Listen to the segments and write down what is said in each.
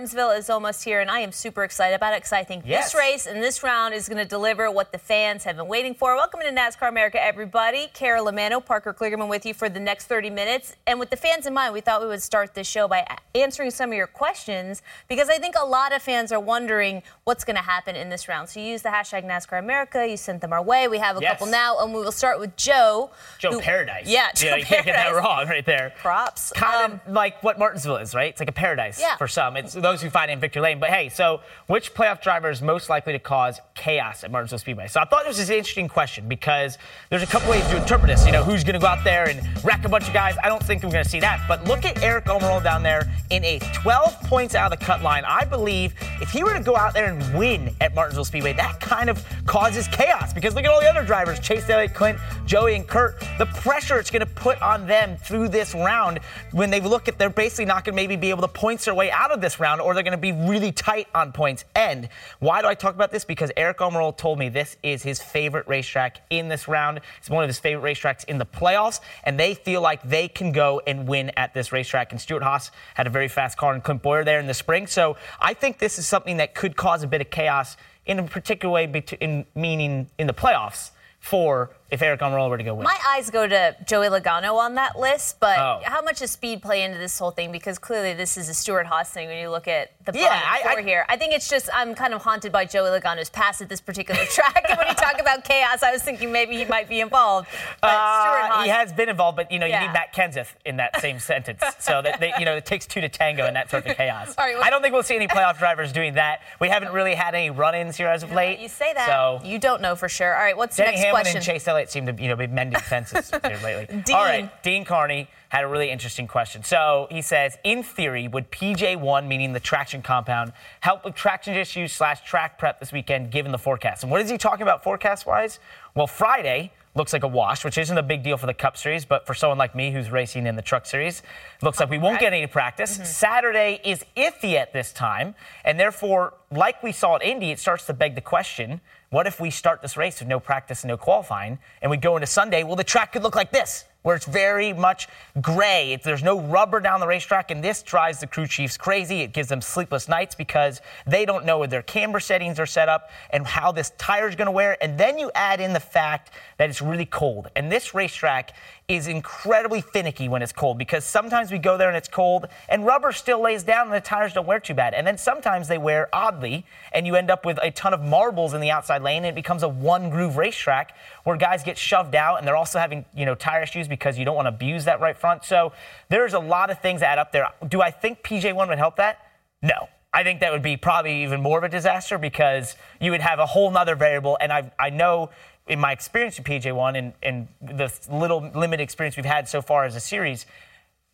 Martinsville is almost here, and I am super excited about it because I think Yes. this race and this round is going to deliver what the fans have been waiting for. Welcome to NASCAR America, everybody. Carolyn Manno, Parker Kligerman with you for the next 30 minutes. And with the fans in mind, we thought we would start this show by answering some of your questions because I think a lot of fans are wondering what's going to happen in this round. So you use the hashtag NASCAR America. You sent them our way. We have a Yes. couple now, and we will start with Joe. Joe who- Paradise. Yeah, Joe you, know, you can't get that wrong right there. Props. Kind Um, of like what Martinsville is, right? It's like a paradise Yeah. for some. It's those who find in Victory Lane. But hey, so which playoff driver is most likely to cause chaos at Martinsville Speedway? So I thought this was an interesting question because there's a couple ways to interpret this. You know, who's going to go out there and wreck a bunch of guys? I don't think we're going to see that. But look at Eric Almirola down there in a 12 points out of the cut line. I believe if he were to go out there and win at Martinsville Speedway, that kind of causes chaos because look at all the other drivers Chase Elliott, Clint, Joey, and Kurt. The pressure it's going to put on them through this round when they look at they're basically not going to maybe be able to points their way out of this round or they're going to be really tight on points. And why do I talk about this? Because Eric Almirola told me this is his favorite racetrack in this round. It's one of his favorite racetracks in the playoffs, and they feel like they can go and win at this racetrack. And Stewart-Haas had a very fast car and Clint Bowyer there in the spring. So I think this is something that could cause a bit of chaos in a particular way, in, meaning in the playoffs for if Eric Almirola were to go win. My eyes go to Joey Logano on that list, but Oh. how much does speed play into this whole thing? Because clearly this is a Stewart-Haas thing when you look at the Yeah, I- four I- here. I think it's just I'm kind of haunted by Joey Logano's past at this particular track. and when you talk about chaos, I was thinking maybe he might be involved. But Uh, Haas, he has been involved, but you know, Yeah. you need Matt Kenseth in that same sentence. So that they, you know, it takes two to tango in that sort of chaos. Right, well- I don't think we'll see any playoff drivers doing that. We haven't really had any run-ins here as of late. you say that. So you don't know for sure. All right, what's the Denny next Hamlin question? and Chase Elliott seem to, you know, be mending fences here lately. Dean. All right, Dean Carney had a really interesting question. So he says, in theory, would PJ1, meaning the traction compound, help with traction issues slash track prep this weekend, given the forecast? And what is he talking about forecast-wise? Well, Friday looks like a wash, which isn't a big deal for the Cup Series, but for someone like me who's racing in the Truck Series, looks like we won't get any practice. Mm-hmm. Saturday is iffy at this time, and therefore, like we saw at Indy, it starts to beg the question: What if we start this race with no practice and no qualifying, and we go into Sunday? Well, the track could look like this. Where it's very much gray. There's no rubber down the racetrack, and this drives the crew chiefs crazy. It gives them sleepless nights because they don't know where their camber settings are set up and how this tire is going to wear. And then you add in the fact that it's really cold. And this racetrack is incredibly finicky when it's cold because sometimes we go there and it's cold and rubber still lays down and the tires don't wear too bad. And then sometimes they wear oddly and you end up with a ton of marbles in the outside lane and it becomes a one groove racetrack where guys get shoved out and they're also having, you know, tire issues because you don't want to abuse that right front. So there's a lot of things that add up there. Do I think PJ1 would help that? No. I think that would be probably even more of a disaster because you would have a whole nother variable. And I, I know in my experience with PJ1 and, and the little limited experience we've had so far as a series,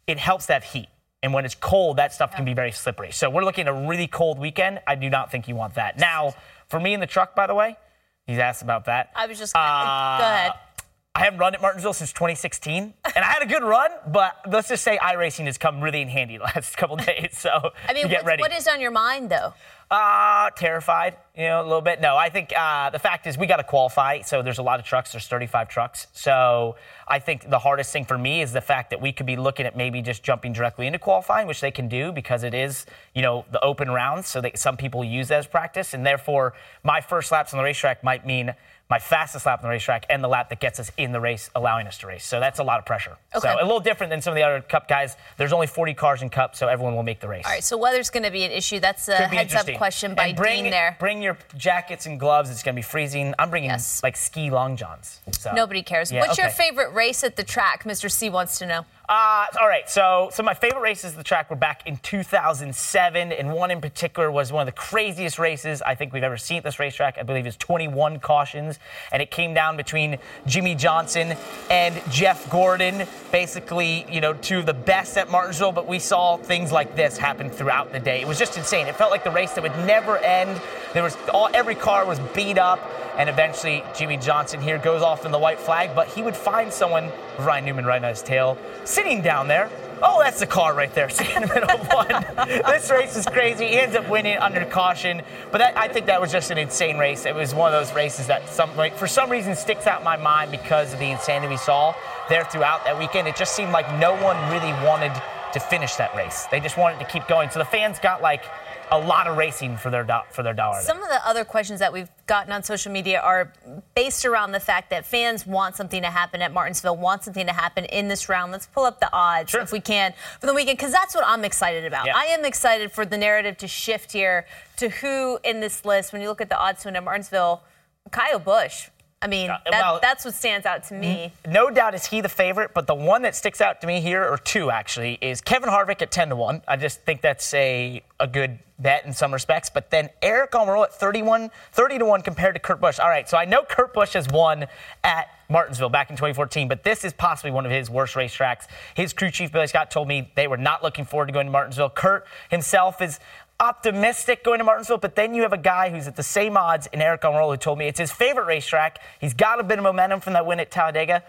it helps that heat. And when it's cold, that stuff can be very slippery. So we're looking at a really cold weekend. I do not think you want that. Now, for me in the truck, by the way, he's asked about that. I was just gonna, go uh, ahead. I haven't run at Martinsville since 2016, and I had a good run, but let's just say iRacing has come really in handy the last couple days. So I mean, get ready. what is on your mind though? Uh, terrified, you know, a little bit. No, I think uh, the fact is we got to qualify. So there's a lot of trucks. There's 35 trucks. So I think the hardest thing for me is the fact that we could be looking at maybe just jumping directly into qualifying, which they can do because it is, you know, the open rounds. So that some people use that as practice, and therefore my first laps on the racetrack might mean my fastest lap on the racetrack and the lap that gets us in the race, allowing us to race. So that's a lot of pressure. Okay. So a little different than some of the other Cup guys. There's only 40 cars in Cup, so everyone will make the race. All right, so weather's going to be an issue. That's a Could be heads up interesting. Question by and bring, Dean there. Bring your jackets and gloves. It's going to be freezing. I'm bringing Yes. like ski long johns. So. Nobody cares. Yeah, What's your favorite race at the track? Mr. C wants to know. Uh, all right, so so my favorite races of the track were back in 2007, and one in particular was one of the craziest races I think we've ever seen at this racetrack. I believe it's 21 cautions, and it came down between Jimmie Johnson and Jeff Gordon. Basically, you know, two of the best at Martinsville, but we saw things like this happen throughout the day. It was just insane. It felt like the race that would never end. There was all every car was beat up, and eventually Jimmie Johnson here goes off in the white flag, but he would find someone, Ryan Newman right on his tail, sitting down there. Oh, that's the car right there, sitting in the middle of one. this race is crazy. He ends up winning under caution, but that, I think that was just an insane race. It was one of those races that, some, like, for some reason, sticks out in my mind because of the insanity we saw there throughout that weekend. It just seemed like no one really wanted to finish that race. They just wanted to keep going. So the fans got like a lot of racing for their do- for their dollar. Some of the other questions that we've gotten on social media are based around the fact that fans want something to happen at Martinsville, want something to happen in this round. Let's pull up the odds Sure. if we can for the weekend, because that's what I'm excited about. Yeah. I am excited for the narrative to shift here to who in this list, when you look at the odds to win at Martinsville, Kyle Busch. I mean, that, well- that's what stands out to me. no doubt is he the favorite, but the one that sticks out to me here, or two actually, is Kevin Harvick at 10 to 1. I just think that's a, a good bet in some respects. But then Eric Almirola at 31, 30 to 1 compared to Kurt Busch. All right, so I know Kurt Busch has won at Martinsville back in 2014, but this is possibly one of his worst racetracks. His crew chief, Billy Scott, told me they were not looking forward to going to Martinsville. Kurt himself is optimistic going to Martinsville, but then you have a guy who's at the same odds in Eric Almirola who told me it's his favorite racetrack. He's got a bit of momentum from that win at Talladega.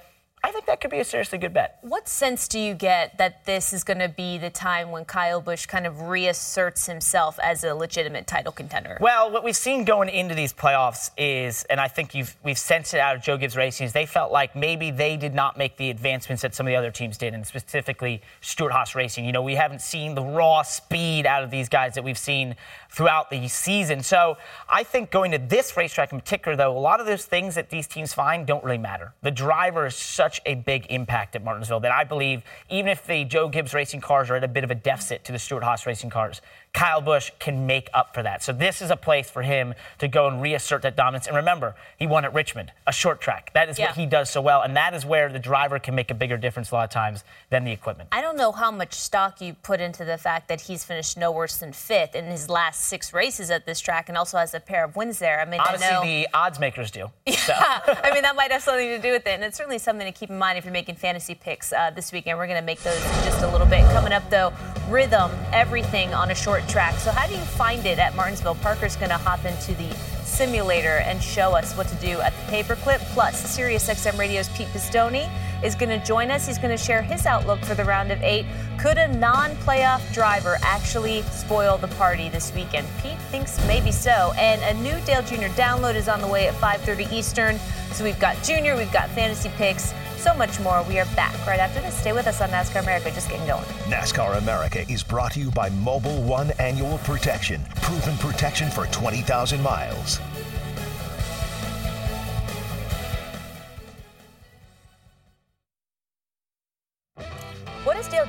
I think that could be a seriously good bet. What sense do you get that this is going to be the time when Kyle Busch kind of reasserts himself as a legitimate title contender? Well, what we've seen going into these playoffs is, and I think you've, we've sensed it out of Joe Gibbs Racing, is they felt like maybe they did not make the advancements that some of the other teams did, and specifically Stewart-Haas Racing. You know, we haven't seen the raw speed out of these guys that we've seen throughout the season. So I think going to this racetrack in particular, though, a lot of those things that these teams find don't really matter. The driver is such a big impact at Martinsville that I believe even if the Joe Gibbs Racing cars are at a bit of a deficit to the Stewart-Haas Racing cars, Kyle Busch can make up for that. So this is a place for him to go and reassert that dominance. And remember, he won at Richmond, a short track. That is Yeah. what he does so well, and that is where the driver can make a bigger difference a lot of times than the equipment. I don't know how much stock you put into the fact that he's finished no worse than fifth in his last six races at this track and also has a pair of wins there. I mean, Honestly, I know. the odds makers do. So. I mean, that might have something to do with it. And it's certainly something to keep in mind if you're making fantasy picks uh, this weekend. We're going to make those in just a little bit. Coming up, though, rhythm, everything on a short track. So, how do you find it at Martinsville? Parker's going to hop into the simulator and show us what to do at the paperclip. Plus, SiriusXM Radio's Pete Pistone is going to join us. He's going to share his outlook for the round of eight. Could a non-playoff driver actually spoil the party this weekend? Pete thinks maybe so. And a new Dale Jr. download is on the way at 5:30 Eastern. So we've got Junior, we've got fantasy picks, so much more. We are back right after this. Stay with us on NASCAR America. Just getting going. NASCAR America is brought to you by Mobil 1 Annual Protection. Proven protection for 20,000 miles.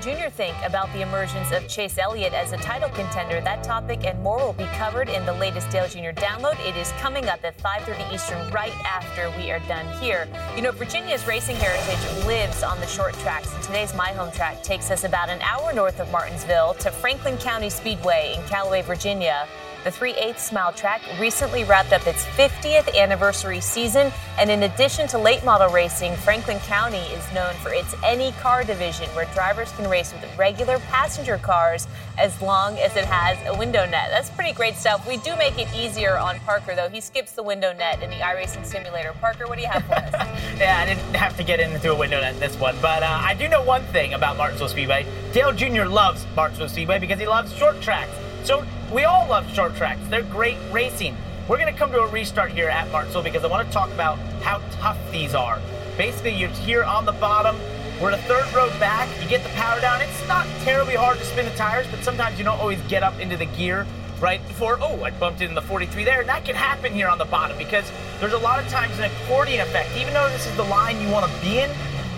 Jr. think about the emergence of Chase Elliott as a title contender? That topic and more will be covered in the latest Dale Jr. download. It is coming up at 5:30 Eastern, right after we are done here. You know, Virginia's racing heritage lives on the short tracks, and today's My Home Track takes us about an hour north of Martinsville to Franklin County Speedway in Callaway, Virginia. The 3 8 mile track recently wrapped up its 50th anniversary season, and in addition to late model racing, Franklin County is known for its any car division where drivers can race with regular passenger cars as long as it has a window net. That's pretty great stuff. We do make it easier on Parker, though. He skips the window net in the iRacing simulator. Parker, what do you have for us? Yeah, I didn't have to get into a window net in this one, but uh, I do know one thing about Martinsville Speedway. Dale Jr. loves Martinsville Speedway because he loves short tracks. So we all love short tracks. They're great racing. We're going to come to a restart here at Martinsville because I want to talk about how tough these are. Basically, you're here on the bottom. We're in the third row back. You get the power down. It's not terribly hard to spin the tires, but sometimes you don't always get up into the gear right before, oh, I bumped into the 43 there. And that can happen here on the bottom because there's a lot of times an accordion effect. Even though this is the line you want to be in,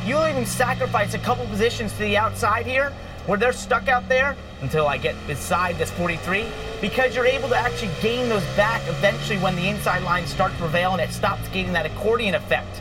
you'll even sacrifice a couple positions to the outside here where they're stuck out there until I get beside this 43 because you're able to actually gain those back eventually when the inside lines start to prevail and it stops getting that accordion effect.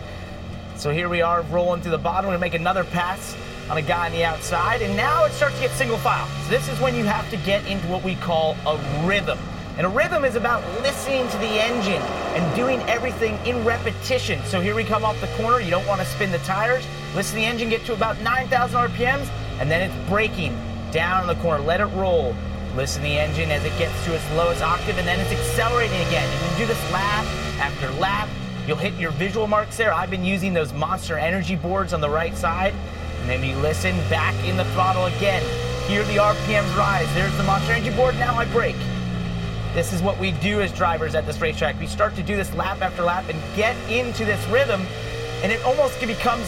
So here we are rolling through the bottom. To make another pass on a guy on the outside, and now it starts to get single file. So this is when you have to get into what we call a rhythm. And a rhythm is about listening to the engine and doing everything in repetition. So here we come off the corner. You don't want to spin the tires. Listen to the engine get to about 9,000 RPMs, and then it's braking down in the corner. Let it roll. Listen to the engine as it gets to its lowest octave, and then it's accelerating again. You can do this lap after lap. You'll hit your visual marks there. I've been using those Monster Energy boards on the right side. And then you listen back in the throttle again. Hear the RPMs rise. There's the Monster Energy board. Now I brake. This is what we do as drivers at this racetrack. We start to do this lap after lap and get into this rhythm, and it almost becomes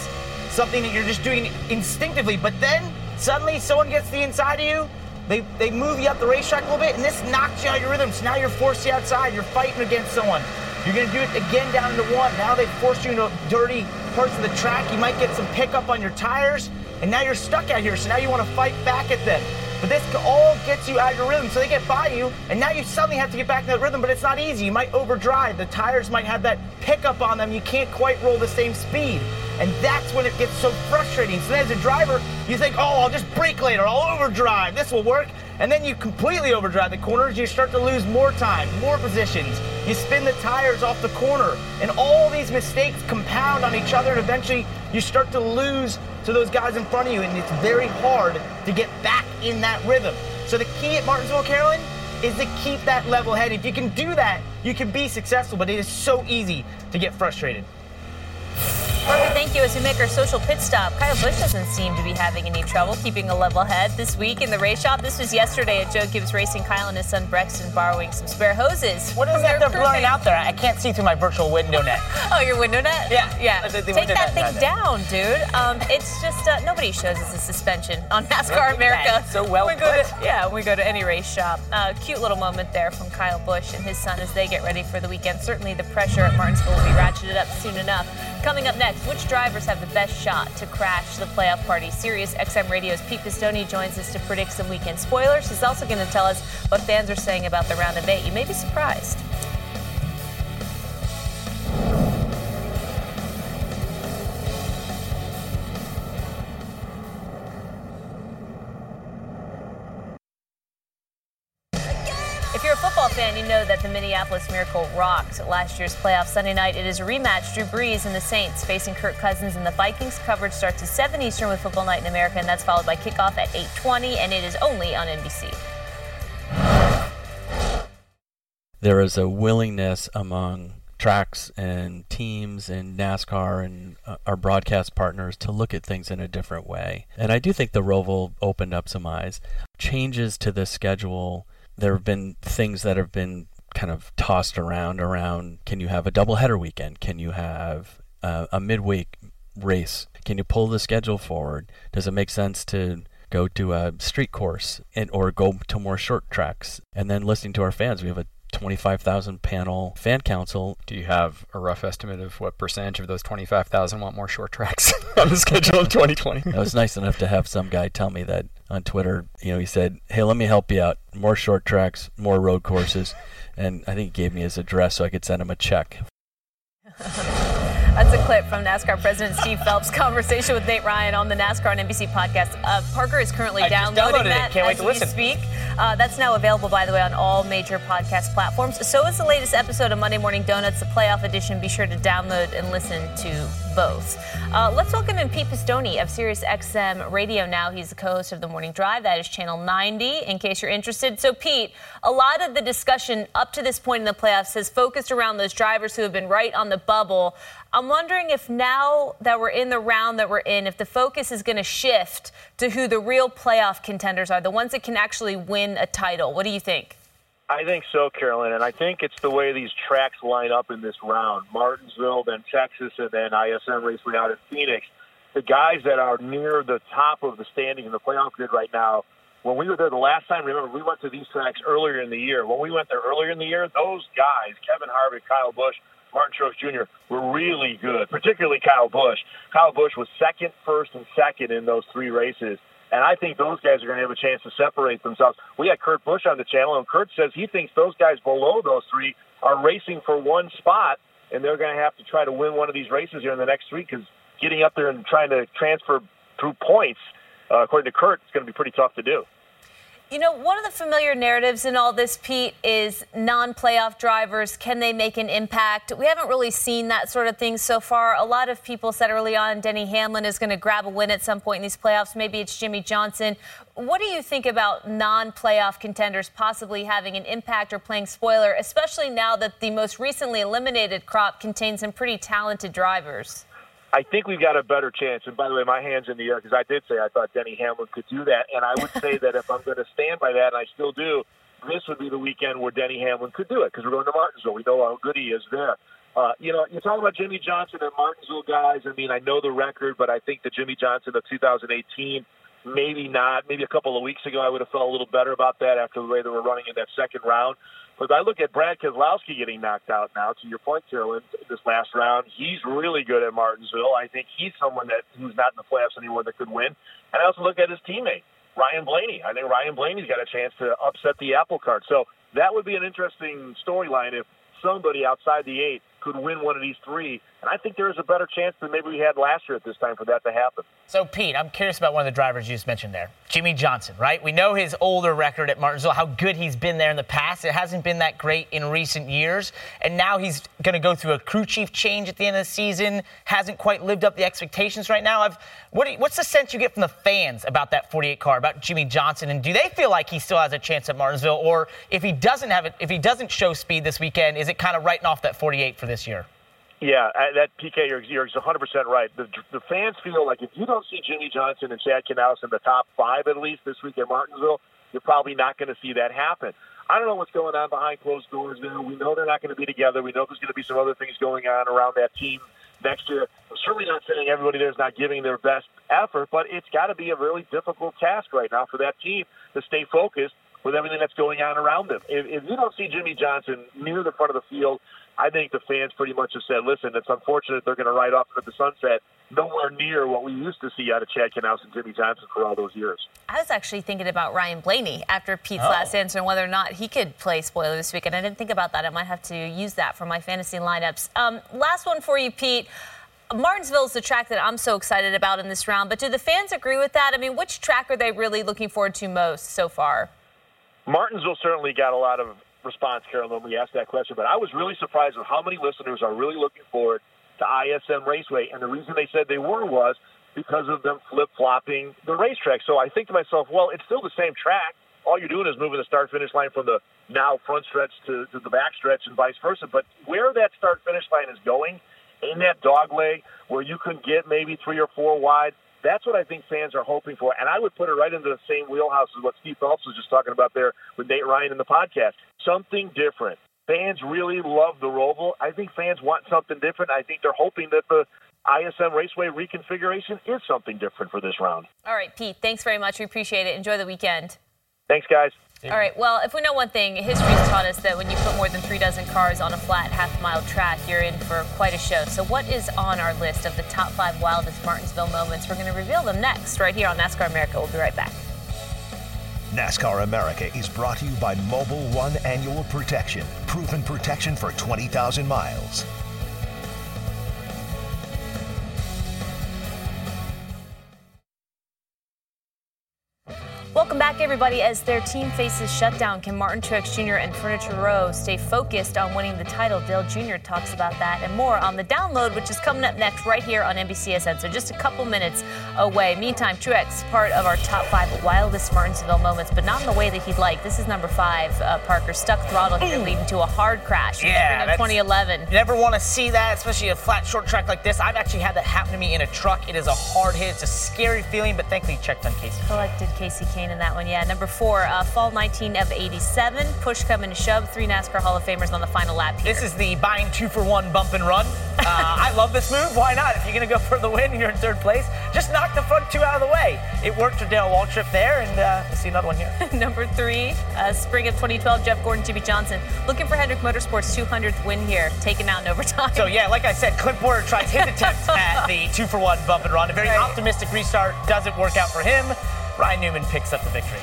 something that you're just doing instinctively. But then suddenly someone gets the inside of you, they, they move you up the racetrack a little bit, and this knocks you out of your rhythm. So now you're forced the outside. You're fighting against someone. You're going to do it again down to one. Now they've forced you into dirty parts of the track. You might get some pickup on your tires, and now you're stuck out here. So now you want to fight back at them. But this all gets you out of your rhythm. So they get by you, and now you suddenly have to get back in that rhythm, but it's not easy. You might overdrive. The tires might have that pickup on them. You can't quite roll the same speed. And that's when it gets so frustrating. So as a driver, you think, oh, I'll just brake later. I'll overdrive. This will work. And then you completely overdrive the corners. You start to lose more time, more positions. You spin the tires off the corner. And all these mistakes compound on each other. And eventually you start to lose to those guys in front of you. And it's very hard to get back in that rhythm. So the key at Martinsville, Carolyn, is to keep that level head. If you can do that, you can be successful. But it is so easy to get frustrated. Perfect. Thank you. As we make our social pit stop, Kyle Busch doesn't seem to be having any trouble keeping a level head this week in the race shop. This was yesterday at Joe Gibbs Racing. Kyle and his son Brexton borrowing some spare hoses. What is that they're crewmate. out there? I can't see through my virtual window net. Oh, your window net? Yeah. Yeah. The- the Take that thing down, dude. Um, it's just, uh, nobody shows us a suspension on NASCAR America. So well we go put. to, Yeah, we go to any race shop. Uh, cute little moment there from Kyle Busch and his son as they get ready for the weekend. Certainly the pressure at Martinsville will be ratcheted up soon enough. Coming up next, which drivers have the best shot to crash the playoff party? Sirius XM Radio's Pete Pistone joins us to predict some weekend spoilers. He's also going to tell us what fans are saying about the round of eight. You may be surprised. Football fan, you know that the Minneapolis Miracle rocked last year's playoff Sunday night. It is a rematch. Drew Brees and the Saints facing Kirk Cousins and the Vikings. Coverage starts at 7 Eastern with Football Night in America, and that's followed by kickoff at 8:20, and it is only on NBC. there is a willingness among tracks and teams and NASCAR and uh, our broadcast partners to look at things in a different way. And I do think the Roval opened up some eyes. Changes to the schedule, there have been things that have been kind of tossed around around can you have a doubleheader weekend? Can you have uh, a midweek race? Can you pull the schedule forward? Does it make sense to go to a street course and or go to more short tracks? And then listening to our fans, we have a 25,000 panel fan council. Do you have a rough estimate of what percentage of those 25,000 want more short tracks on the schedule in 2020? I was nice enough to have some guy tell me that on Twitter. You know, he said, "Hey, let me help you out. More short tracks, more road courses." And I think he gave me his address so I could send him a check. That's a clip from NASCAR President Steve Phelps' conversation with Nate Ryan on the NASCAR and NBC podcast. Uh, Parker is currently I downloading that Can't wait as to we listen. speak. Uh, that's now available, by the way, on all major podcast platforms. So is the latest episode of Monday Morning Donuts, the playoff edition. Be sure to download and listen to both. Uh, let's welcome in Pete Pistone of Sirius XM Radio now. He's the co-host of The Morning Drive. That is Channel 90, in case you're interested. So, Pete, a lot of the discussion up to this point in the playoffs has focused around those drivers who have been right on the bubble. I'm wondering if now that we're in the round that we're in, if the focus is going to shift to who the real playoff contenders are, the ones that can actually win a title. What do you think? I think so, Carolyn, and I think it's the way these tracks line up in this round. Martinsville, then Texas, and then ISM Raceway out in Phoenix. The guys that are near the top of the standing in the playoff grid right now, when we were there the last time, remember, we went to these tracks earlier in the year. When we went there earlier in the year, those guys, Kevin Harvick, Kyle Busch, Martin Truex Jr., were really good, particularly Kyle Busch. Kyle Busch was second, first, and second in those three races. And I think those guys are going to have a chance to separate themselves. We had Kurt Busch on the channel, and Kurt says he thinks those guys below those three are racing for one spot, and they're going to have to try to win one of these races here in the next three because getting up there and trying to transfer through points, uh, according to Kurt, it's going to be pretty tough to do. You know, one of the familiar narratives in all this, Pete, is non playoff drivers. Can they make an impact? We haven't really seen that sort of thing so far. A lot of people said early on Denny Hamlin is going to grab a win at some point in these playoffs. Maybe it's Jimmie Johnson. What do you think about non playoff contenders possibly having an impact or playing spoiler, especially now that the most recently eliminated crop contains some pretty talented drivers? I think we've got a better chance. And by the way, my hands in the air because I did say I thought Denny Hamlin could do that, and I would say that if I'm going to stand by that, and I still do, this would be the weekend where Denny Hamlin could do it because we're going to Martinsville. We know how good he is there. Uh, you know, you're talking about Jimmie Johnson and Martinsville guys. I mean, I know the record, but I think the Jimmie Johnson of 2018, maybe not. Maybe a couple of weeks ago, I would have felt a little better about that after the way they were running in that second round. But I look at Brad Keselowski getting knocked out now. To your point, Carolyn, this last round, he's really good at Martinsville. I think he's someone that who's not in the playoffs anymore that could win. And I also look at his teammate Ryan Blaney. I think Ryan Blaney's got a chance to upset the apple cart. So that would be an interesting storyline if somebody outside the eight could win one of these three. And I think there is a better chance than maybe we had last year at this time for that to happen. So, Pete, I'm curious about one of the drivers you just mentioned there, Jimmie Johnson, right? We know his older record at Martinsville, how good he's been there in the past. It hasn't been that great in recent years. And now he's going to go through a crew chief change at the end of the season, hasn't quite lived up the expectations right now. What you, what's the sense you get from the fans about that 48 car, about Jimmie Johnson? And do they feel like he still has a chance at Martinsville? Or if he doesn't have it, if he doesn't show speed this weekend, is it kind of writing off that 48 for this year? Yeah, uh, that PK, you're, you're 100% right. The, the fans feel like if you don't see Jimmie Johnson and Chad Knaus in the top five at least this week at Martinsville, you're probably not going to see that happen. I don't know what's going on behind closed doors there. We know they're not going to be together. We know there's going to be some other things going on around that team next year. I'm certainly not saying everybody there is not giving their best effort, but it's got to be a really difficult task right now for that team to stay focused with everything that's going on around them. If, if you don't see Jimmie Johnson near the front of the field, I think the fans pretty much have said, listen, it's unfortunate they're going to ride off into the sunset nowhere near what we used to see out of Chad Knaus and Jimmie Johnson for all those years. I was actually thinking about Ryan Blaney after Pete's Oh. last answer and whether or not he could play spoiler this weekend. I didn't think about that. I might have to use that for my fantasy lineups. Um, last one for you, Pete. Martinsville is the track that I'm so excited about in this round, but do the fans agree with that? I mean, which track are they really looking forward to most so far? Martinsville certainly got a lot of response, Carolyn, when we asked that question, but I was really surprised with how many listeners are really looking forward to ISM Raceway. And the reason they said they were was because of them flip flopping the racetrack. So I think to myself, well, it's still the same track. All you're doing is moving the start finish line from the now front stretch to, to the back stretch and vice versa. But where that start finish line is going, in that dog leg where you can get maybe three or four wide, that's what I think fans are hoping for. And I would put it right into the same wheelhouse as what Steve Phelps was just talking about there with Nate Ryan in the podcast. Something different. Fans really love the Roval. I think fans want something different. I think they're hoping that the ISM Raceway reconfiguration is something different for this round. All right, Pete, thanks very much. We appreciate it. Enjoy the weekend. Thanks, guys. All right. Well, if we know one thing, history's taught us that when you put more than three dozen cars on a flat half-mile track, you're in for quite a show. So, what is on our list of the top five wildest Martinsville moments? We're going to reveal them next, right here on NASCAR America. We'll be right back. NASCAR America is brought to you by Mobil 1 Annual Protection. Proven protection for 20,000 miles. Welcome back, everybody. As their team faces shutdown, can Martin Truex Jr. and Furniture Row stay focused on winning the title? Dale Jr. talks about that and more on the download, which is coming up next right here on NBCSN. So just a couple minutes away. Meantime, Truex, part of our top five wildest Martinsville moments, but not in the way that he'd like. This is number five, uh, Parker. Stuck throttle here, leading to a hard crash in Yeah, spring that's- 2011. You never want to see that, especially a flat, short track like this. I've actually had that happen to me in a truck. It is a hard hit. It's a scary feeling, but thankfully checked on Casey. Collected Casey In that one. Yeah, number four, uh, fall 19 of 87. Push come and shove. Three NASCAR Hall of Famers on the final lap here. This is the buying two for one bump and run. Uh, I love this move. Why not? If you're going to go for the win and you're in third place, just knock the front two out of the way. It worked for Dale Waltrip there, and uh, we'll see another one here. Number three, uh, spring of 2012, Jeff Gordon, Jimmie Johnson, looking for Hendrick Motorsports' 200th win here, taken out in overtime. So yeah, like I said, Clint Bowyer tries his attempt at the two for one bump and run. A very Right. optimistic restart doesn't work out for him. Ryan Newman picks up the victory.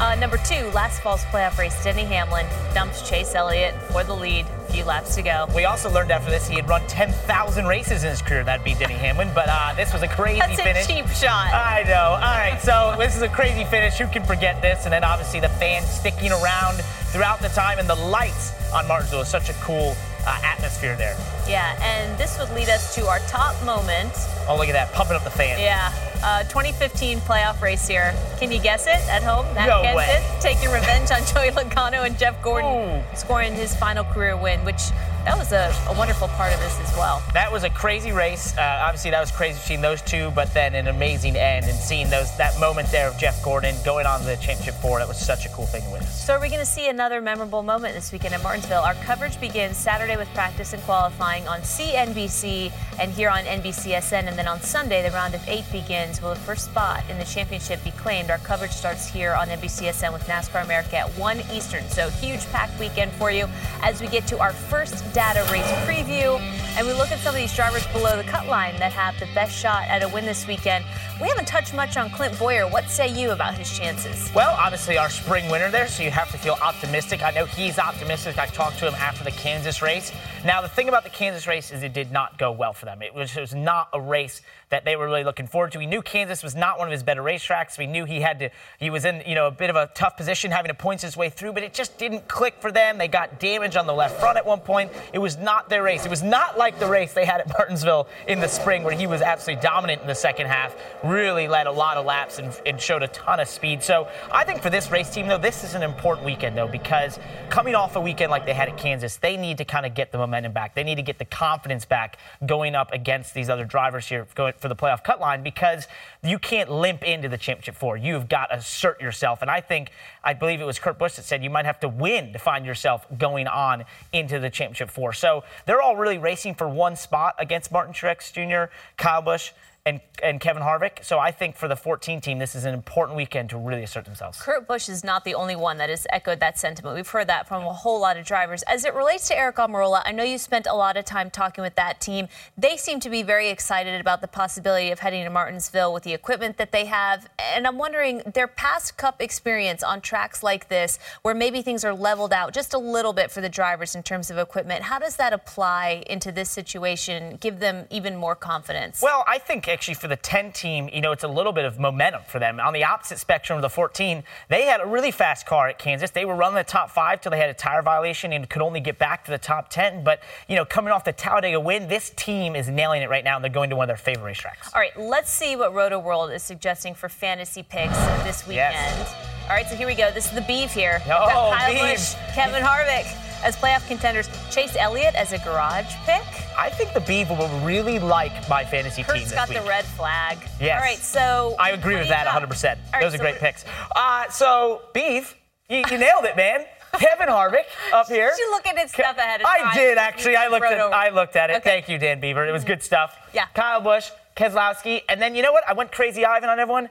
Uh, number two, last fall's playoff race, Denny Hamlin dumps Chase Elliott for the lead. A few laps to go. We also learned after this he had run 10,000 races in his career. That'd be Denny Hamlin, but uh, this was a crazy That's a finish. cheap shot. I know. All right, so this is a crazy finish. Who can forget this? And then obviously the fans sticking around throughout the time, and the lights on Martinsville is such a cool uh, atmosphere there. Yeah, and this would lead us to our top moment. Oh, look at that, pumping up the fans. Yeah, uh, 2015 playoff race here. Can you guess it at home? Matt No Kenseth way. taking revenge on Joey Logano and Jeff Gordon scoring his final career win, which that was a, a wonderful part of this as well. That was a crazy race. Uh, obviously, that was crazy seeing those two, but then an amazing end and seeing those that moment there of Jeff Gordon going on to the championship four. That was such a cool thing to witness. So are we going to see another memorable moment this weekend at Martinsville? Our coverage begins Saturday with practice and qualifying on CNBC and here on NBCSN, and then on Sunday the round of eight begins. Will the first spot in the championship be claimed? Our coverage starts here on NBCSN with NASCAR America at 1 Eastern. So huge packed weekend for you as we get to our first data race preview and we look at some of these drivers below the cut line that have the best shot at a win this weekend. We haven't touched much on Clint Bowyer. What say you about his chances? Well, obviously our spring winner there, so you have to feel optimistic. I know he's optimistic. I talked to him after the Kansas race. Now, the thing about the Kansas race is it did not go well for them. It was, it was not a race that they were really looking forward to. We knew Kansas was not one of his better racetracks. We knew he had to, he was in, you know, a bit of a tough position having to points his way through, but it just didn't click for them. They got damage on the left front at one point. It was not their race. It was not like the race they had at Martinsville in the spring where he was absolutely dominant in the second half, really led a lot of laps and, and showed a ton of speed. So I think for this race team, though, this is an important weekend, though, because coming off a weekend like they had at Kansas, they need to kind of get the momentum back. They need to get the confidence back going up against these other drivers here for the playoff cut line because you can't limp into the championship four. You've got to assert yourself. And I think, I believe it was Kurt Busch that said you might have to win to find yourself going on into the championship four. So they're all really racing for one spot against Martin Truex Jr., Kyle Busch, and, and Kevin Harvick. So I think for the 14 team, this is an important weekend to really assert themselves. Kurt Busch is not the only one that has echoed that sentiment. We've heard that from a whole lot of drivers. As it relates to Eric Almirola, I know you spent a lot of time talking with that team. They seem to be very excited about the possibility of heading to Martinsville with the equipment that they have. And I'm wondering, their past Cup experience on tracks like this, where maybe things are leveled out just a little bit for the drivers in terms of equipment, how does that apply into this situation, give them even more confidence? Well, I think actually for the 10 team, you know, it's a little bit of momentum for them. On the opposite spectrum of the 14, they had a really fast car at Kansas. They were running the top five till they had a tire violation and could only get back to the top 10. But, you know, coming off the Talladega win, this team is nailing it right now, and they're going to one of their favorite racetracks. All right, let's see what Rotoworld is suggesting for fantasy picks this weekend. Yes. All right, so here we go. This is the beef here. Oh, Kyle beef. Busch, Kevin Harvick as playoff contenders. Chase Elliott as a garage pick. I think the Beef will really like my fantasy team Kurt's this got week. the red flag. Yes. All right, so I agree with that got? 100%. All right, Those are so great picks. Uh, so, Beef, you, you nailed it, man. Kevin Harvick up here. Did you look at his stuff ahead of time? I did actually. I looked at Roto- I looked at it. Okay. Thank you, Dan Beaver. It was good stuff. Yeah. Kyle Busch, Keselowski, and then you know what? I went crazy Ivan on everyone.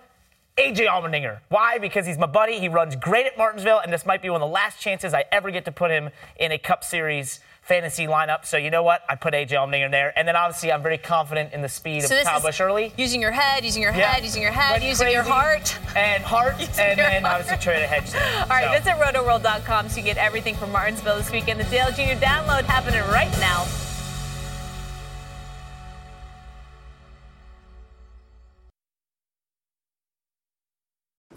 AJ Allmendinger. Why? Because he's my buddy. He runs great at Martinsville, and this might be one of the last chances I ever get to put him in a Cup Series fantasy lineup. So you know what? I put AJ Allmendinger in there, and then obviously I'm very confident in the speed So of Kyle Busch early. using your head, using your Yeah. head, using your head, Went using your heart. and heart, and then heart. obviously try to hedge. All right, visit rotoworld.com so you get everything from Martinsville this weekend. The Dale Jr. download happening right now.